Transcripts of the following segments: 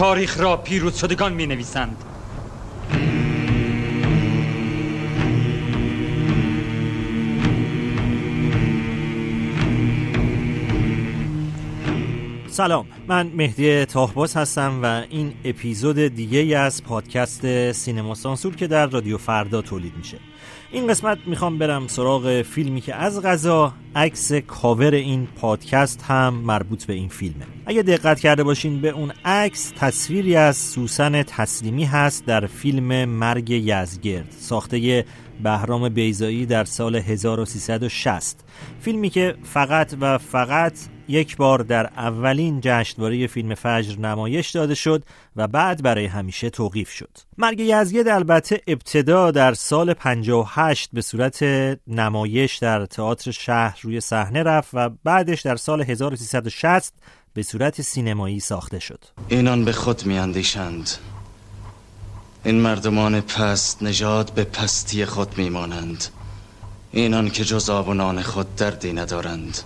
تاریخ را پیروز شدگان می نویسند سلام. من مهدی تاهباز هستم و این اپیزود دیگه از پادکست سینما سانسور که در رادیو فردا تولید میشه. این قسمت می‌خوام برم سراغ فیلمی که از غذا عکس کاور این پادکست هم مربوط به این فیلمه. اگه دقت کرده باشین به اون عکس تصویری از سوسن تسلیمی هست در فیلم مرگ یزگرد ساخته بهرام بیزایی در سال 1360 فیلمی که فقط و فقط یک بار در اولین جشنواره فیلم فجر نمایش داده شد و بعد برای همیشه توقیف شد. مرگ یزگرد البته ابتدا در سال 58 به صورت نمایش در تئاتر شهر روی صحنه رفت و بعدش در سال 1360 به صورت سینمایی ساخته شد. اینان به خود میاندیشند این مردمان پست نژاد به پستی خود میمانند اینان که جز آب و نان خود دردی ندارند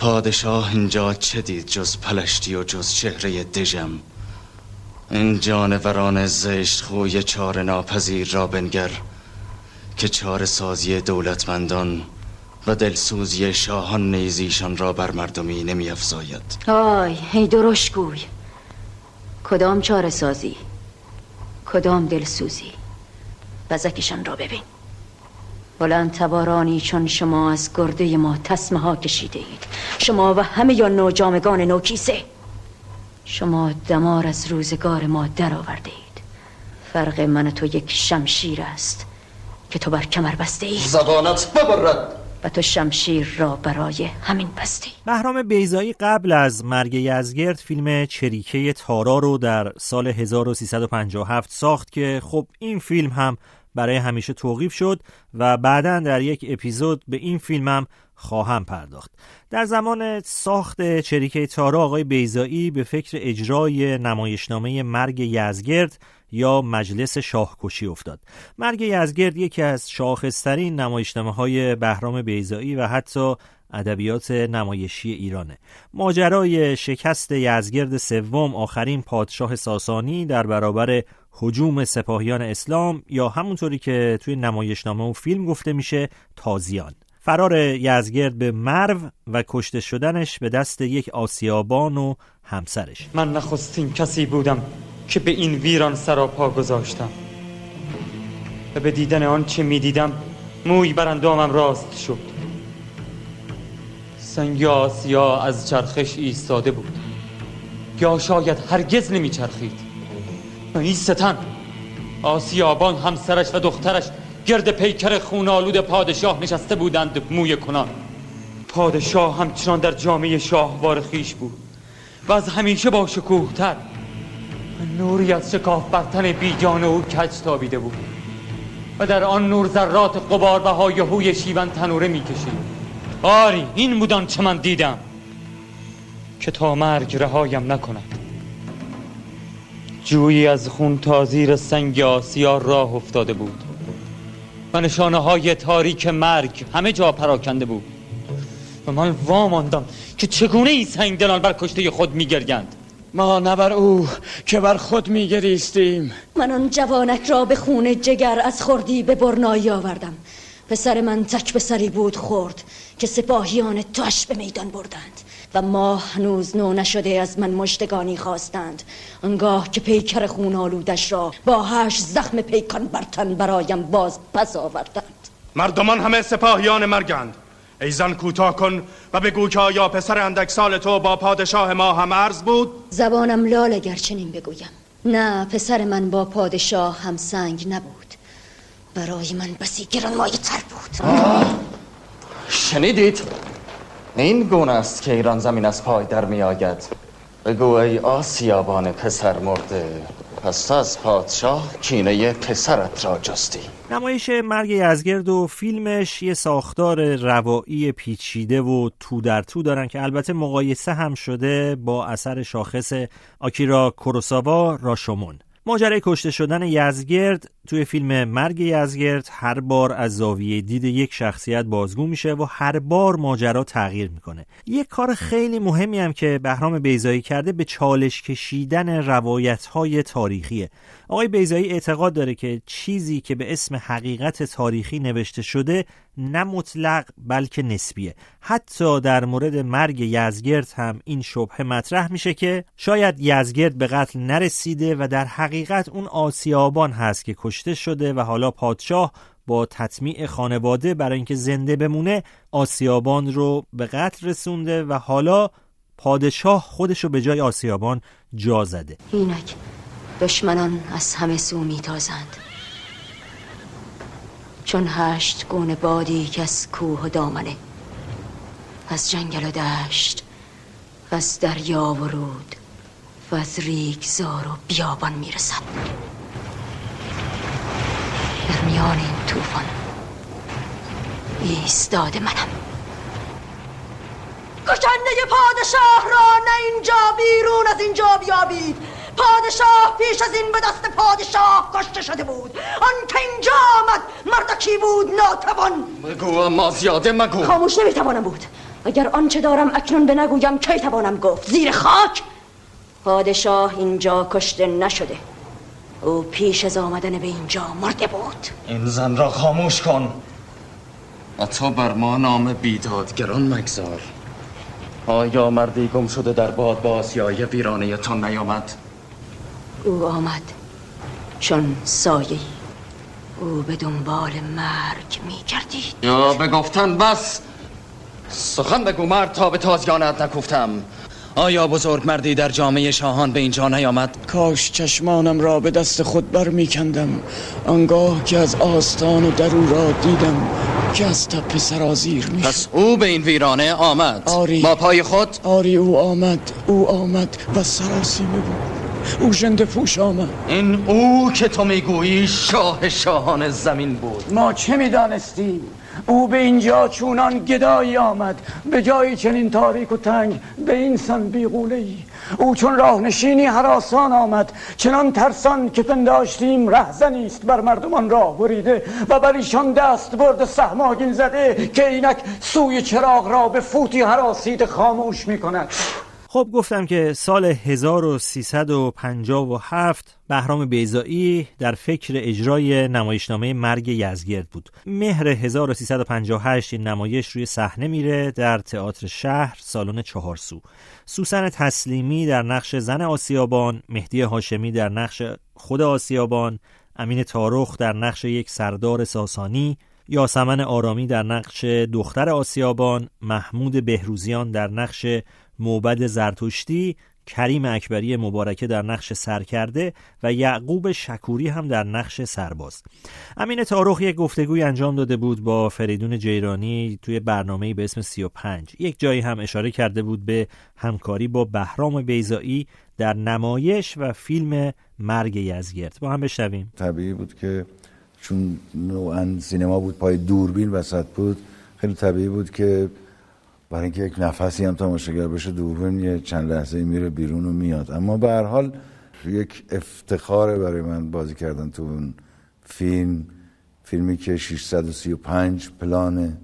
پادشاه اینجا چه دید جز پلشتی و جز چهره دژم؟ این جانوران زشت خوی چار ناپذیر را بنگر که چار سازی دولتمندان و دلسوزی شاهان نیزیشان را بر مردمی نمی افزاید آی هی درشت گوی. کدام چار سازی؟ کدام دلسوزی؟ بزکشان را ببین. بلند تبارانی چون شما از گرده ما تسمه ها کشیده اید شما و همه یا نوجامگان نوکیسه. شما دمار از روزگار ما در آورده اید فرق من تو یک شمشیر است که تو بر کمر بسته اید زبانت ببرد. و تو شمشیر را برای همین بستی بهرام بیزایی قبل از مرگ یزگرد فیلم چریکه تارا رو در سال 1357 ساخت که خب این فیلم هم برای همیشه توقیف شد و بعدا در یک اپیزود به این فیلمم خواهم پرداخت. در زمان ساخت چریکه تارا آقای بیزایی به فکر اجرای نمایشنامه مرگ یزگرد یا مجلس شاهکشی افتاد. مرگ یزگرد یکی از شاخصترین نمایشنامه های بهرام بیزایی و حتی ادبیات نمایشی ایرانه. ماجرای شکست یزگرد سوم آخرین پادشاه ساسانی در برابر حجوم سپاهیان اسلام یا همونطوری که توی نمایشنامه و فیلم گفته میشه تازیان. فرار یزگرد به مرو و کشته شدنش به دست یک آسیابان و همسرش. من نخستین کسی بودم که به این ویران سراپا گذاشتم و به دیدن آن چه می‌دیدم موی بر اندامم راست شد. سنگ آسیا از چرخش ایستاده بود. یا شاید هرگز نمیچرخید. این ستن آسیابان همسرش و دخترش گرد پیکر خونالود پادشاه نشسته بودند موی کنان. پادشاه همچنان در جامعه شاهوار خیش بود و از همیشه با شکوهتر. نوری از شکاف برتن بیجان او کج تابیده بود و در آن نور ذرات قبار و هوی شیون تنوره می‌کشید. آری این بودان چه من دیدم. که تا مرگ رهایم نکند. جویی از خون تا زیر سنگ آسیا راه افتاده بود. و نشانه های تاریک مرگ همه جا پراکنده بود. و من واماندم که چگونه این سنگ دلان بر کشته خود میگرگند. ما نبر او که بر خود میگریستیم. من آن جوانک را به خون جگر از خوردی به برنایی آوردم. پسر من تک سری بود خورد که سپاهیان تاش به میدان بردند. و ما هنوز نو نشده از من مشتگانی خواستند. انگاه که پیکر خون آلودش را با هشت زخم پیکان برتن برایم باز پس آوردند. مردمان همه سپاهیان مرگند. ای زن کوتاه کن و بگو که آیا پسر اندک سال تو با پادشاه ما هم عرض بود؟ زبانم لال اگر چنین بگویم. نه پسر من با پادشاه هم سنگ نبود. برای من بسی گرانمایه تر بود. شنیدید؟ این گونه است که ایران زمین از پای در می آید. بگو ای آسیابان پسر مرده پس از پادشاه کینه پسرت را جستی. نمایش مرگ یزگرد و فیلمش یه ساختار روایی پیچیده و تو در تو دارن که البته مقایسه هم شده با اثر شاخص آکیرا کوروساوا راشومون. ماجرای کشته شدن یزگرد توی فیلم مرگ یزگرد هر بار از زاویه دید یک شخصیت بازگو میشه و هر بار ماجرا تغییر می‌کنه. یک کار خیلی مهمی هم که بهرام بیزایی کرده به چالش کشیدن روایت های تاریخیه. آقای بیزایی اعتقاد داره که چیزی که به اسم حقیقت تاریخی نوشته شده نه مطلق بلکه نسبیه. حتی در مورد مرگ یزگرد هم این شبه مطرح میشه که شاید یزگرد به قتل نرسیده و در حقیقت اون آسیابان هست که کشته شده و حالا پادشاه با تطمیع خانواده برای اینکه زنده بمونه آسیابان رو به قتل رسونده و حالا پادشاه خودش رو به جای آسیابان جا زده. اینک. دشمنان از همه سو میتازند چون هشت گونه بادی که از کوه و دامنه از جنگل و دشت از دریا و رود و از ریگزار و بیابان می‌رسد. در میان این توفان ایستاد منم. کشنده پادشاه را نه اینجا بیرون از اینجا بیابید. پادشاه پیش از این به دست پادشاه کشته شده بود. آن که اینجا آمد مردکی بود ناتوان؟ بگو اما زیاده مگو. خاموش نمی‌توانم بود. اگر آنچه دارم اکنون به نگویم کی توانم گفت؟ زیر خاک؟ پادشاه اینجا کشته نشده. او پیش از آمدن به اینجا مرده بود. این زن را خاموش کن. و تو بر ما نام بیدادگران مگذار. آیا مردی گم شده در باد با آسیای ویرانه تو نیامد؟ او آمد. چون سایه او به دنبال مرگ می گردید. یا به گفتن بس. سخن بگو مرد تا به تازیانت نکفتم آیا بزرگ مردی در جامعه شاهان به اینجا نیامد؟ کاش چشمانم را به دست خود بر می کندم آنگاه که از آستان و درو را دیدم که از تپه سرازیر می پس او به این ویرانه آمد. آری. با پای خود؟ آری او آمد. او آمد و سراسیمه بود. او ژنده پوش آمد این او که تو می‌گویی شاه شاهان زمین بود. ما چه می‌دانستیم؟ او به اینجا چونان گدایی آمد. به جایی چنین تاریک و تنگ به این سن بیغوله ای او چون راهنشینی حراسان آمد. چنان ترسان که پنداشتیم رهزنی است بر مردمان راه بریده و بر ایشان دست برد سهماگین زده که اینک سوی چراغ را به فوتی حراسید خاموش می کند خب گفتم که سال 1357 بهرام بیزایی در فکر اجرای نمایشنامه مرگ یزگرد بود. مهر 1358 این نمایش روی صحنه میره در تئاتر شهر سالن چهارسو. سوسن تسلیمی در نقش زن آسیابان مهدی هاشمی در نقش خود آسیابان امین تارخ در نقش یک سردار ساسانی یاسمن آرامی در نقش دختر آسیابان محمود بهروزیان در نقش موبد زرتشتی کریم اکبری مبارکه در نقش سرکرده و یعقوب شکوری هم در نقش سرباز. امین تاروخ یک گفتگوی انجام داده بود با فریدون جیرانی توی برنامه به اسم 35 یک جایی هم اشاره کرده بود به همکاری با بهرام بیزایی در نمایش و فیلم مرگ یزگرد. با هم بشنویم. طبیعی بود که چون نوعا سینما بود پای دوربین وسط بود خیلی طبیعی بود که برای اینکه یک نفسی هم تماشاگر بشه دوربین یه چند لحظه میره بیرون و میاد. اما به هر حال یک افتخاره برای من بازی کردن تو اون فیلم. فیلمی که 635 پلانه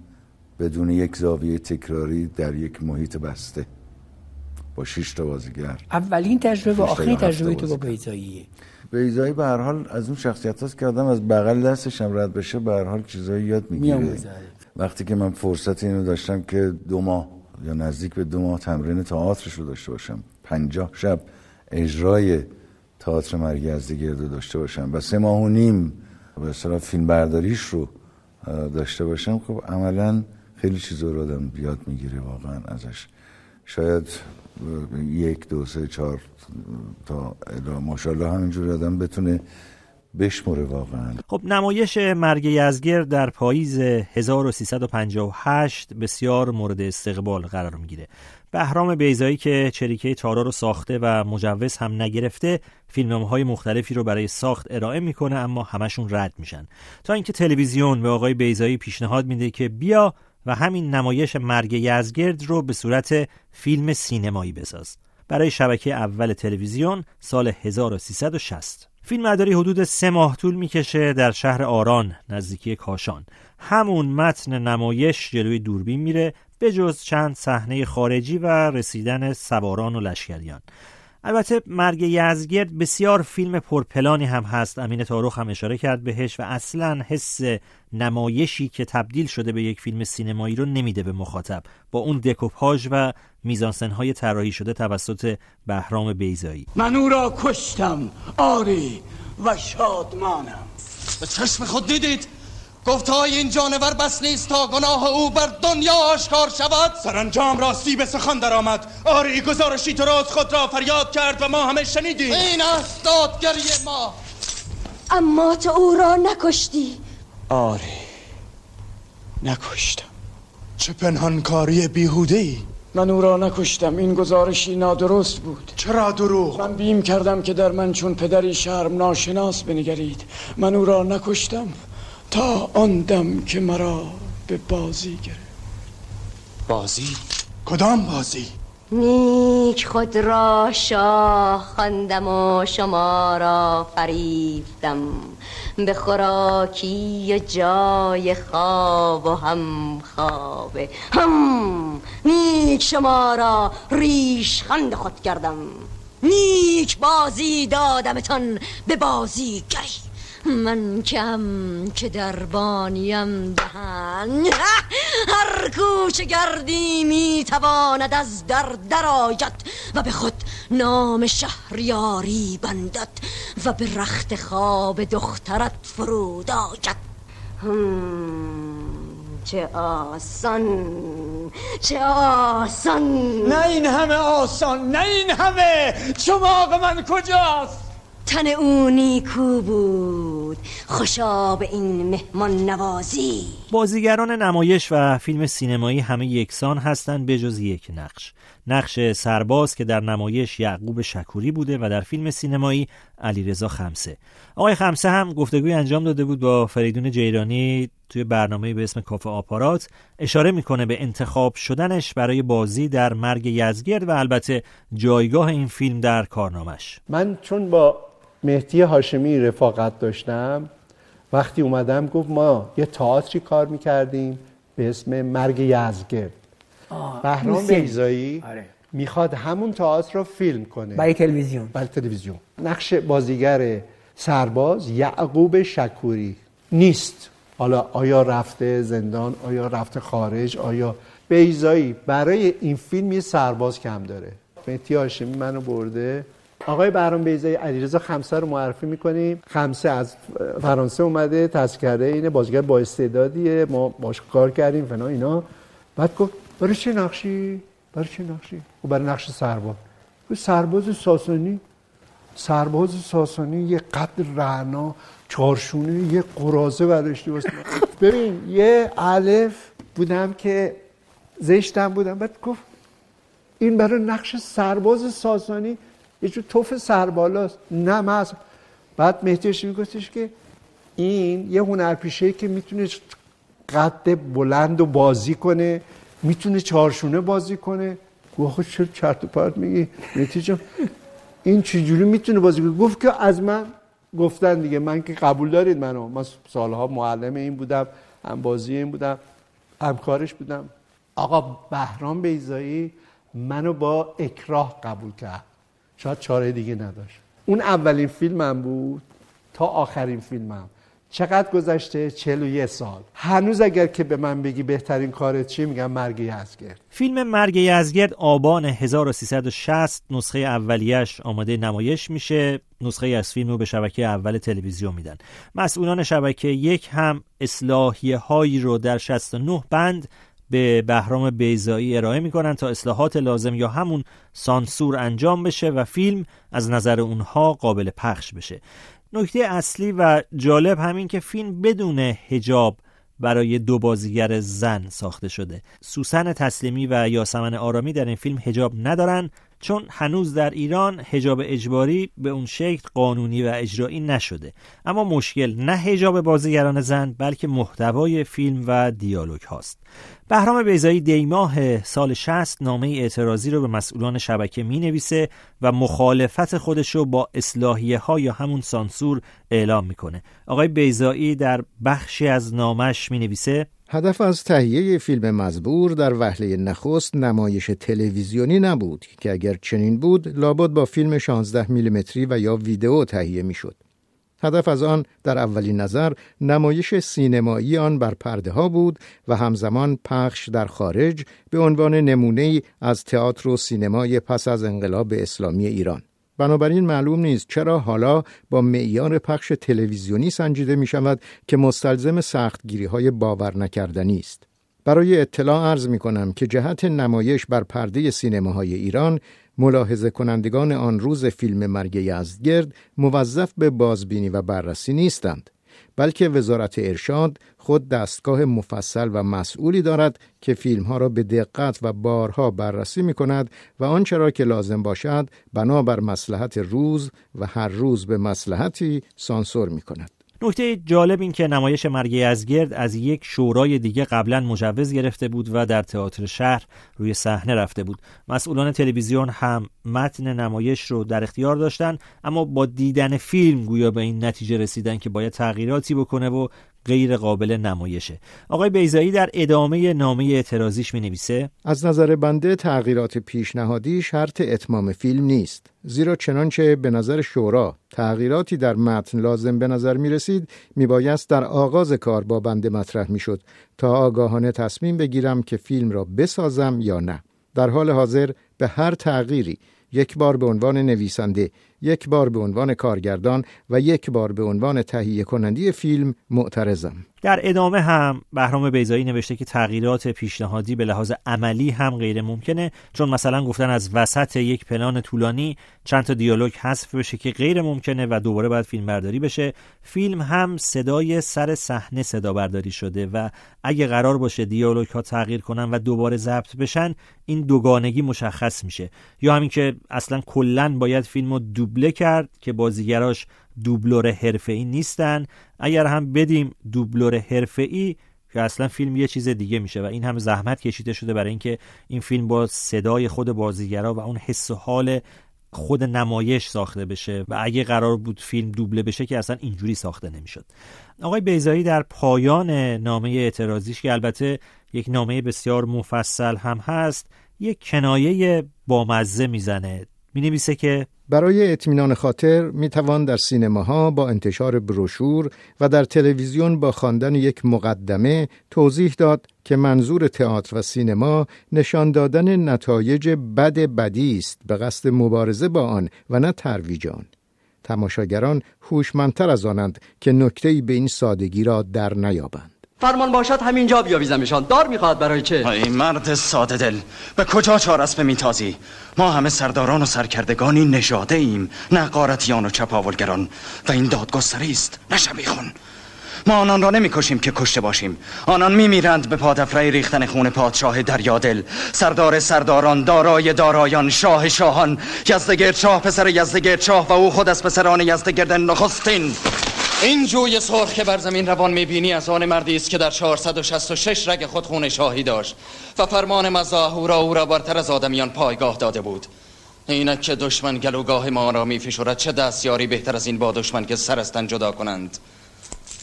بدون یک زاویه تکراری در یک محیط بسته با 6 تا بازیگر. اولین تجربه و آخرین تجربه تو با. بیزاییه بیزایی به هر حال از اون شخصیت هست که آدم از بغل دستش هم رد بشه به هر حال چیزایی یاد می‌گیره. وقتی که من فرصت اینو داشتم که دو ماه یا نزدیک به دو ماه تمرین تئاترش رو داشته باشم. پنجاه شب اجرای تئاتر مرگ یزدگرد رو داشته باشم و سه ماه و نیم به اصطلاح فیلم برداریش رو داشته باشم خب عملا خیلی چیزا رو آدم یاد می‌گیره واقعا ازش. شاید یک دو سه چهار تا ماشاءالله همینجور آدم بتونه بشمره واقعا. خب نمایش مرگ یزگرد در پاییز 1358 بسیار مورد استقبال قرار می‌گیره. بهرام بیزایی که چریکه تارا رو ساخته و مجوز هم نگرفته فیلمنامه های مختلفی رو برای ساخت ارائه می‌کنه اما همشون رد میشن. تا اینکه تلویزیون به آقای بیزایی پیشنهاد میده که بیا و همین نمایش مرگ یزگرد رو به صورت فیلم سینمایی بساز. برای شبکه اول تلویزیون سال 1360 فیلمبرداری حدود سه ماه طول می‌کشه در شهر آران نزدیکی کاشان. همون متن نمایش جلوی دوربین میره به جز چند صحنه خارجی و رسیدن سواران و لشکریان. البته مرگ یزگرد بسیار فیلم پرپلانی هم هست. امین تاروخ هم اشاره کرد بهش و اصلا حس نمایشی که تبدیل شده به یک فیلم سینمایی رو نمیده به مخاطب. با اون دکوپاژ و میزانسنهای طراحی شده توسط بهرام بیزایی من او را کشتم آری و شادمانم. به چشم خود دیدید؟ گفت های این جانور بس نیست تا گناه او بر دنیا آشکار شود. سرانجام راستی به سخن درآمد آری گزارشی درست خود را فریاد کرد و ما همه شنیدیم. این است دادگری ما. اما تو او را نکشتی. آری نکشتم. چه پنهانکاری بیهوده ای من او را نکشتم. این گزارشی نادرست بود. چرا دروغ؟ من بیم کردم که در من چون پدری شرم ناشناس بنگرید. من او را نکشتم. تا آن دم که مرا به بازی گرفت. بازی؟ کدام بازی؟ نیک خود را شاه خواندم و شما را فریفتم. به خوراکی و جای خواب و هم خوابه. هم نیک شما را ریش خند خود کردم. نیک بازی دادمتان به بازی گری. من کم که دربانیم دهن. هر کوچه گردی می از در درآید و به خود نام شهریاری بندد و به رخت خواب دخترت فرود آید. چه آسان چه آسان. نه این همه آسان نه این همه. چماق من کجاست؟ تن او نیکو بود. خوشا به این مهمان نوازی. بازیگران نمایش و فیلم سینمایی همه یکسان هستند به جز یک نقش. نقش سرباز که در نمایش یعقوب شکوری بوده و در فیلم سینمایی علیرضا خمسه. آقای خمسه هم گفتگوی انجام داده بود با فریدون جیرانی توی برنامه به اسم کافه آپارات. اشاره می‌کنه به انتخاب شدنش برای بازی در مرگ یزگرد و البته جایگاه این فیلم در کارنامش من چون با مهدی هاشمی رفاقت داشتم. وقتی اومدم گفت ما یه تئاتری کار می‌کردیم به اسم مرگ یزگرد بهرام بیزایی آره. می‌خواد همون تئاتر رو فیلم کنه. برای تلویزیون. برای تلویزیون. نقش بازیگر سرباز یعقوب شکوری نیست. حالا آیا رفته زندان آیا رفته خارج آیا بیزایی برای این فیلم یه سرباز کم داره. مهدی هاشمی منو برده. آقای بهرام بیزایی علیرضا خمسه رو معرفی می‌کنیم. خمسه از فرانسه اومده تذکره اینه بازیگر با استعدادیه. ما باش کار کردیم فنا اینا. بعد گفت برای چه نقشی؟ برای چه نقشی؟ و برای نقش سرباز. سرباز ساسانی. سرباز ساسانی یه قد رعنا چارشونه یه قرازه برداشتی من. ببین یه الف بودم که زشتم بودم. بعد گفت این برای نقش سرباز ساسانی یه جور توف سربالاست. نه اصلا- بعد مهدیش میگفتش که این یه هنرپیشه که می‌تونه قد بلند و بازی کنه می‌تونه چارشونه بازی کنه. گفت چرا چرت و پرت میگی؟ مهدی این چجوری می‌تونه بازی کنه؟ گفت که از من گفتن دیگه من که قبول دارید منو. من سالها معلم این بودم هم بازی این بودم همکارش بودم. آقا بهرام بیزایی منو با اکراه قبول کرد. شاید چاره دیگه نداشت. اون اولین فیلمم بود تا آخرین فیلمم چقدر گذشته؟ 41 سال. هنوز اگر که به من بگی بهترین کارت چیه میگم مرگ یزگرد. فیلم مرگ یزگرد آبان 1360 نسخه اولیش آماده نمایش میشه. نسخه از فیلم رو به شبکه اول تلویزیون میدن. مسئولان شبکه یک هم اصلاحیه هایی رو در 69 بند به بهرام بیزایی ارائه می‌کنن تا اصلاحات لازم یا همون سانسور انجام بشه و فیلم از نظر اونها قابل پخش بشه. نکته اصلی و جالب همین که فیلم بدون هجاب برای دو بازیگر زن ساخته شده. سوسن تسلیمی و یاسمن آرامی در این فیلم هجاب ندارن. چون هنوز در ایران هجاب اجباری به اون شکل قانونی و اجرایی نشده. اما مشکل نه هجاب بازیگران زن بلکه محتوای فیلم و دیالوگ هاست. بهرام بیزایی دیماه سال 60 نامه اعتراضی رو به مسئولان شبکه می نویسه و مخالفت خودش رو با اصلاحیه ها یا همون سانسور اعلام می‌کنه. آقای بیزایی در بخشی از نامش می نویسه هدف از تهیه فیلم مزبور در وهله نخست نمایش تلویزیونی نبود که اگر چنین بود لابد با فیلم 16 میلیمتری و یا ویدئو تهیه می‌شد. هدف از آن در اولین نظر نمایش سینمایی آن بر پرده ها بود و همزمان پخش در خارج به عنوان نمونه از تئاتر و سینمای پس از انقلاب اسلامی ایران. بنابراین معلوم نیست چرا حالا با معیار پخش تلویزیونی سنجیده می شود که مستلزم سختگیری های باور نکردنی است. برای اطلاع عرض می کنم که جهت نمایش بر پرده سینماهای ایران ملاحظه کنندگان آن روز فیلم مرگ یزدگرد موظف به بازبینی و بررسی نیستند. بلکه وزارت ارشاد خود دستگاه مفصل و مسئولی دارد که فیلم ها را به دقت و بارها بررسی می کند و آنچه را که لازم باشد بنابر مسلحت روز و هر روز به مسلحتی سانسور می کند. نکته جالب این که نمایش مرگ یزگرد از یک شورای دیگه قبلا مجوز گرفته بود و در تئاتر شهر روی صحنه رفته بود. مسئولان تلویزیون هم متن نمایش رو در اختیار داشتن اما با دیدن فیلم گویا به این نتیجه رسیدن که باید تغییراتی بکنه و غیر قابل نمایشه. آقای بیزایی در ادامه نامه اعتراضیش می نویسه از نظر بنده تغییرات پیشنهادی شرط اتمام فیلم نیست زیرا چنانچه به نظر شورا تغییراتی در متن لازم به نظر می رسید می بایست در آغاز کار با بنده مطرح می شد تا آگاهانه تصمیم بگیرم که فیلم را بسازم یا نه. در حال حاضر به هر تغییری یک بار به عنوان نویسنده یک بار به عنوان کارگردان و یک بار به عنوان تهیه کنندی فیلم معترضم. در ادامه هم بهرام بیزایی نوشته که تغییرات پیشنهادی به لحاظ عملی هم غیر ممکنه چون مثلا گفتن از وسط یک پلان طولانی چند تا دیالوگ حذف بشه که غیر ممکنه و دوباره باید فیلم برداری بشه. فیلم هم صدای سر صحنه صدا برداری شده و اگه قرار باشه دیالوگ ها تغییر کنن و دوباره ضبط بشن این دوگانگی مشخص میشه. یا همین که اصلا کلا باید فیلم رو دوبله کرد که بازیگراش دوبلور حرفه‌ای نیستن. اگر هم بدیم دوبلور حرفه‌ای که اصلا فیلم یه چیز دیگه میشه و این هم زحمت کشیده شده برای اینکه این فیلم با صدای خود بازیگرا و اون حس و حال خود نمایش ساخته بشه و اگه قرار بود فیلم دوبله بشه که اصلا اینجوری ساخته نمی‌شد. آقای بیزایی در پایان نامه اعتراضیش که البته یک نامه بسیار مفصل هم هست یک کنایه بامزه می‌زنه. می نویسه که برای اطمینان خاطر می توان در سینماها با انتشار بروشور و در تلویزیون با خواندن یک مقدمه توضیح داد که منظور تئاتر و سینما نشان دادن نتایج بد بدی است به قصد مبارزه با آن و نه ترویج آن تماشاگران هوشمندتر از آنند که نکته‌ای به این سادگی را در نیابند. فرمان باشد همینجا بیاویزمشان. دار می‌خواد برای چه؟ ای مرد ساده دل به کجا چار اسب میتازی؟ ما همه سرداران و سرکردگانی نژاده ایم نه قارتیان و چپاولگران. و این دادگستری است نه شبیخون ما آنان را نمی‌کشیم که کشته باشیم. آنان میمیرند به پادفره ریختن خون پادشاه دریادل. سردار سرداران دارای دارایان شاه شاهان. یزدگرد شاه پسر یزدگرد شاه و او خود از پسران یزدگرد نخستین. این جوی سرخ که بر زمین روان می‌بینی از آن مردی است که در 466 رگ خود خون شاهی داشت و فرمان مزاهورا او را برتر از آدمیان پایگاه داده بود. اینک که دشمن گلوگاه ما را میفشورد چه دستیاری بهتر از این با دشمن که سرستن جدا کنند؟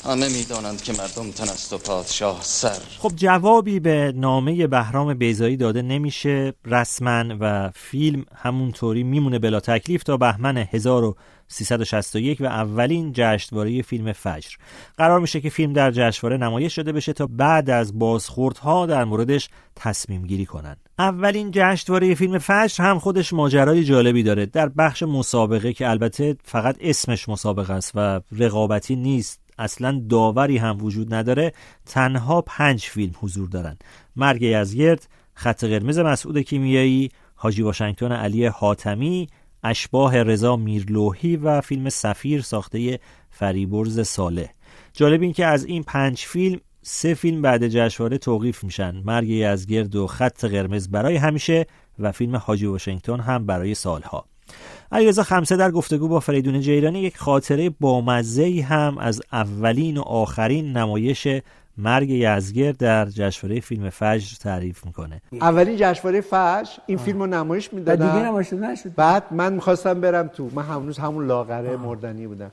همه می‌دانند که مردم تن است و پادشاه سر. خب جوابی به نامه بهرام بیزایی داده نمیشه. رسما و فیلم همونطوری میمونه بلا تکلیف تا بهمن 1361 و اولین جشنواره فیلم فجر. قرار میشه که فیلم در جشنواره نمایش شده بشه تا بعد از بازخوردها در موردش تصمیم گیری کنن. اولین جشنواره فیلم فجر هم خودش ماجرای جالبی داره. در بخش مسابقه که البته فقط اسمش مسابقه است و رقابتی نیست اصلا داوری هم وجود نداره تنها پنج فیلم حضور دارن. مرگ یزگرد خط قرمز مسعود کیمیایی حاجی واشنگتن علی حاتمی اشباه رضا میرلوحی و فیلم سفیر ساخته فریبرز ساله جالب این که از این پنج فیلم سه فیلم بعد جشنواره توقیف میشن. مرگ یزگرد و خط قرمز برای همیشه و فیلم حاجی واشنگتن هم برای سالها. علیرضا خمسه در گفتگو با فریدون جیرانی یک خاطره بامزه هم از اولین و آخرین نمایش مرگ یزگر در جشنواره فیلم فجر تعریف می‌کنه. اولین جشنواره فجر؟ این فیلم رو نمایش می‌دادن؟ دیگه نمایش نشد. بعد من می‌خواستم برم تو من هنوز همون لاغره مردنی بودم.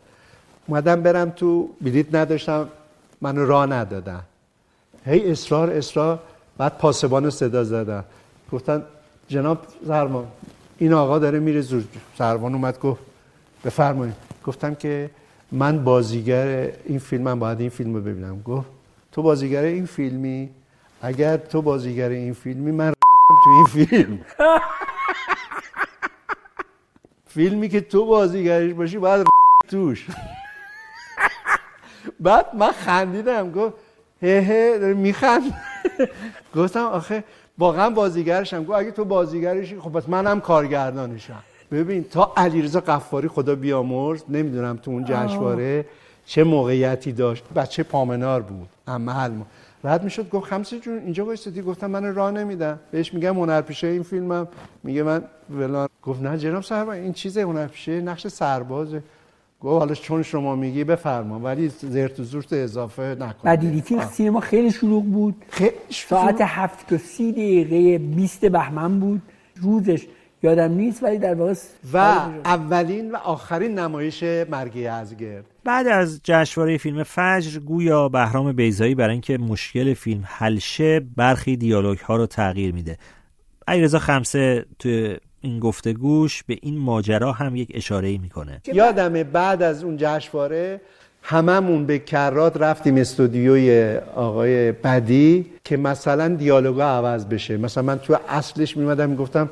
اومدم برم تو بلیت نداشتم منو راه ندادن. هی اصرار اصرار بعد پاسبان صدا زدن. گفتن جناب سرمان این آقا داره میره زود سروان اومد گفت بفرمایید. گفتم که من بازیگر این فیلمم باید این فیلم رو ببینم. گفت تو بازیگر این فیلمی؟ اگر تو بازیگر این فیلمی من تو این فیلم. فیلمی که تو بازیگرش باشی باید توش. بعد من خندیدم. گفت هه هه داره میخند. گفتم آخه واقعا بازیگرشم. گفت اگه تو بازیگرشی خب پس منم کارگردانشم. ببین تا علیرضا قفاری خدا بیامرز نمی‌دونم تو اون جشنواره چه موقعیتی داشت بچه پامنار بود. اما حل ما. رد می‌شد گفت خمسه جون اینجا وایسادی گفتم من راه نمیدم بهش میگم هنرپیشه این فیلمم. میگه من ولان گفت نه جناب سرباز این چیزه هنرپیشه نقش سربازه. گفت حالا چون شما میگی بفرما ولی زرت و زورت اضافه نکن و دیدی که سینما خیلی شلوغ بود. خیلی ساعت هفت و سی دقیقه 20 بهمن بود. روزش یادم نیست ولی در واقع و اولین و آخرین نمایش مرگ یزگرد بعد از جشنواره فیلم فجر گویا بهرام بیزایی برای اینکه مشکل فیلم حل شه برخی دیالوگ ها رو تغییر میده. علیرضا خمسه تو این گفتگوش به این ماجرا هم یک اشاره می‌کنه. یادمه بعد از اون جشنواره هممون به کرات رفتیم استودیوی آقای بدی که مثلا دیالوگا عوض بشه. مثلا من تو اصلش میمدم می‌گفتم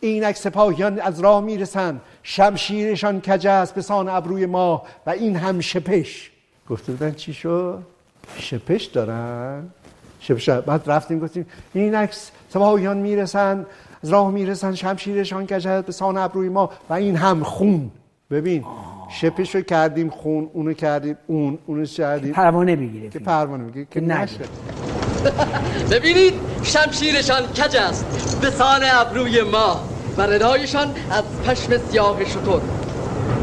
اینک سپاهیان از راه می‌رسن شمشیرشان کج است به سان ابروی ما و این هم شپش. گفته بودن چی شد؟ شپش دارن؟ شپش. بعد رفتیم گفتیم اینک سپاهیان می‌رسن از راه می‌رسن شمشیرشان است به سان ابروی ما و این هم خون. ببین شپش رو کردیم خون اونو کردیم اون اونو کردیم. پروانه بگیره که پروانه بگیره که. نشه. ببینید شمشیرشان کج است؟ به سان ابروی ما و ردایشان از پشم سیاه شطور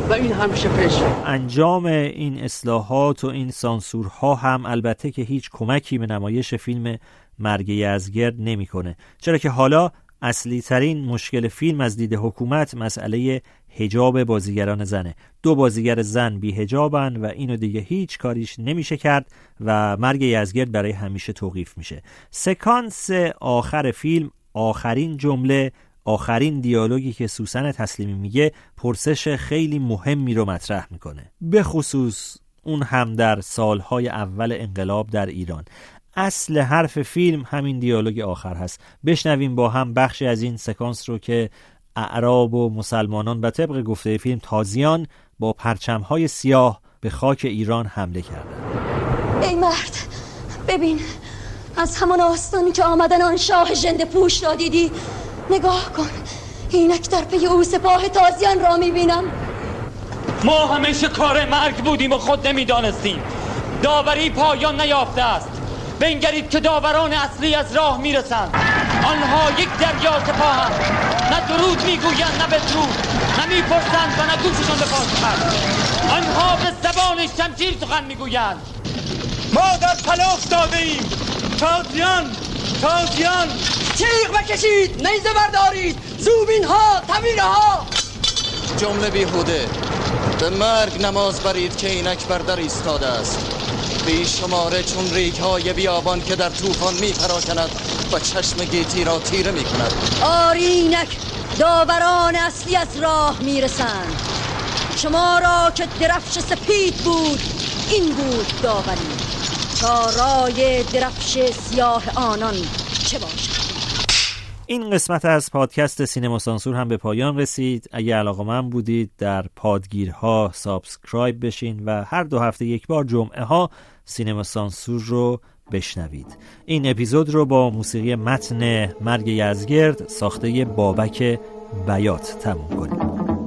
و این هم شپش. انجام این اصلاحات و این سانسورها هم البته که هیچ کمکی به نمایش فیلم مرگ یزگرد نمی‌کنه. چرا که حالا اصلی ترین مشکل فیلم از دید حکومت مسئله هجاب بازیگران زنه. دو بازیگر زن بی هجابن و اینو دیگه هیچ کاریش نمیشه کرد و مرگ یزگرد برای همیشه توقیف میشه. سکانس آخر فیلم آخرین جمله آخرین دیالوگی که سوسن تسلیمی میگه پرسش خیلی مهمی رو مطرح می‌کنه. به خصوص اون هم در سالهای اول انقلاب در ایران. اصل حرف فیلم همین دیالوگ آخر هست. بشنویم با هم بخشی از این سکانس رو که اعراب و مسلمانان و طبق گفته فیلم تازیان با پرچمهای سیاه به خاک ایران حمله کردند ای مرد ببین از همان آستانی که آمدن آن شاه ژنده پوش را دیدی نگاه کن اینک در پی او سپاه تازیان را می‌بینم. ما همیشه کار مرگ بودیم و خود نمی‌دانستیم. داوری پایان نیافته است. بنگرید که داوران اصلی از راه می‌رسند. آنها یک دریا سپاهند. نه درود می‌گویند نه بدرود نه می‌پرسند و نه گوششان به پاسخند آنها به زبان شمشیر سخن می‌گویند. ما در پله افتاده ایم. تازیان تازیان. تیغ بکشید نیزه بردارید. زوبین ها ها جمله بیهوده. به مرگ نماز برید که اینک بر در ایستاده است. بی شماره چون ریگ های بیابان که در طوفان می پراکند و چشم گیتی را تیره می کند آری اینک داوران اصلی از راه می‌رسند. شما را که درفش سپید بود این بود داوری. تا رای درفش سیاه آنان چه باشد؟ این قسمت از پادکست سینما سانسور هم به پایان رسید. اگه علاقه‌مند بودید در پادگیرها subscribe بشین و هر دو هفته یک بار جمعه ها سینما سانسور رو بشنوید. این اپیزود رو با موسیقی متن مرگ یزگرد ساخته بابک بیات تموم کنیم.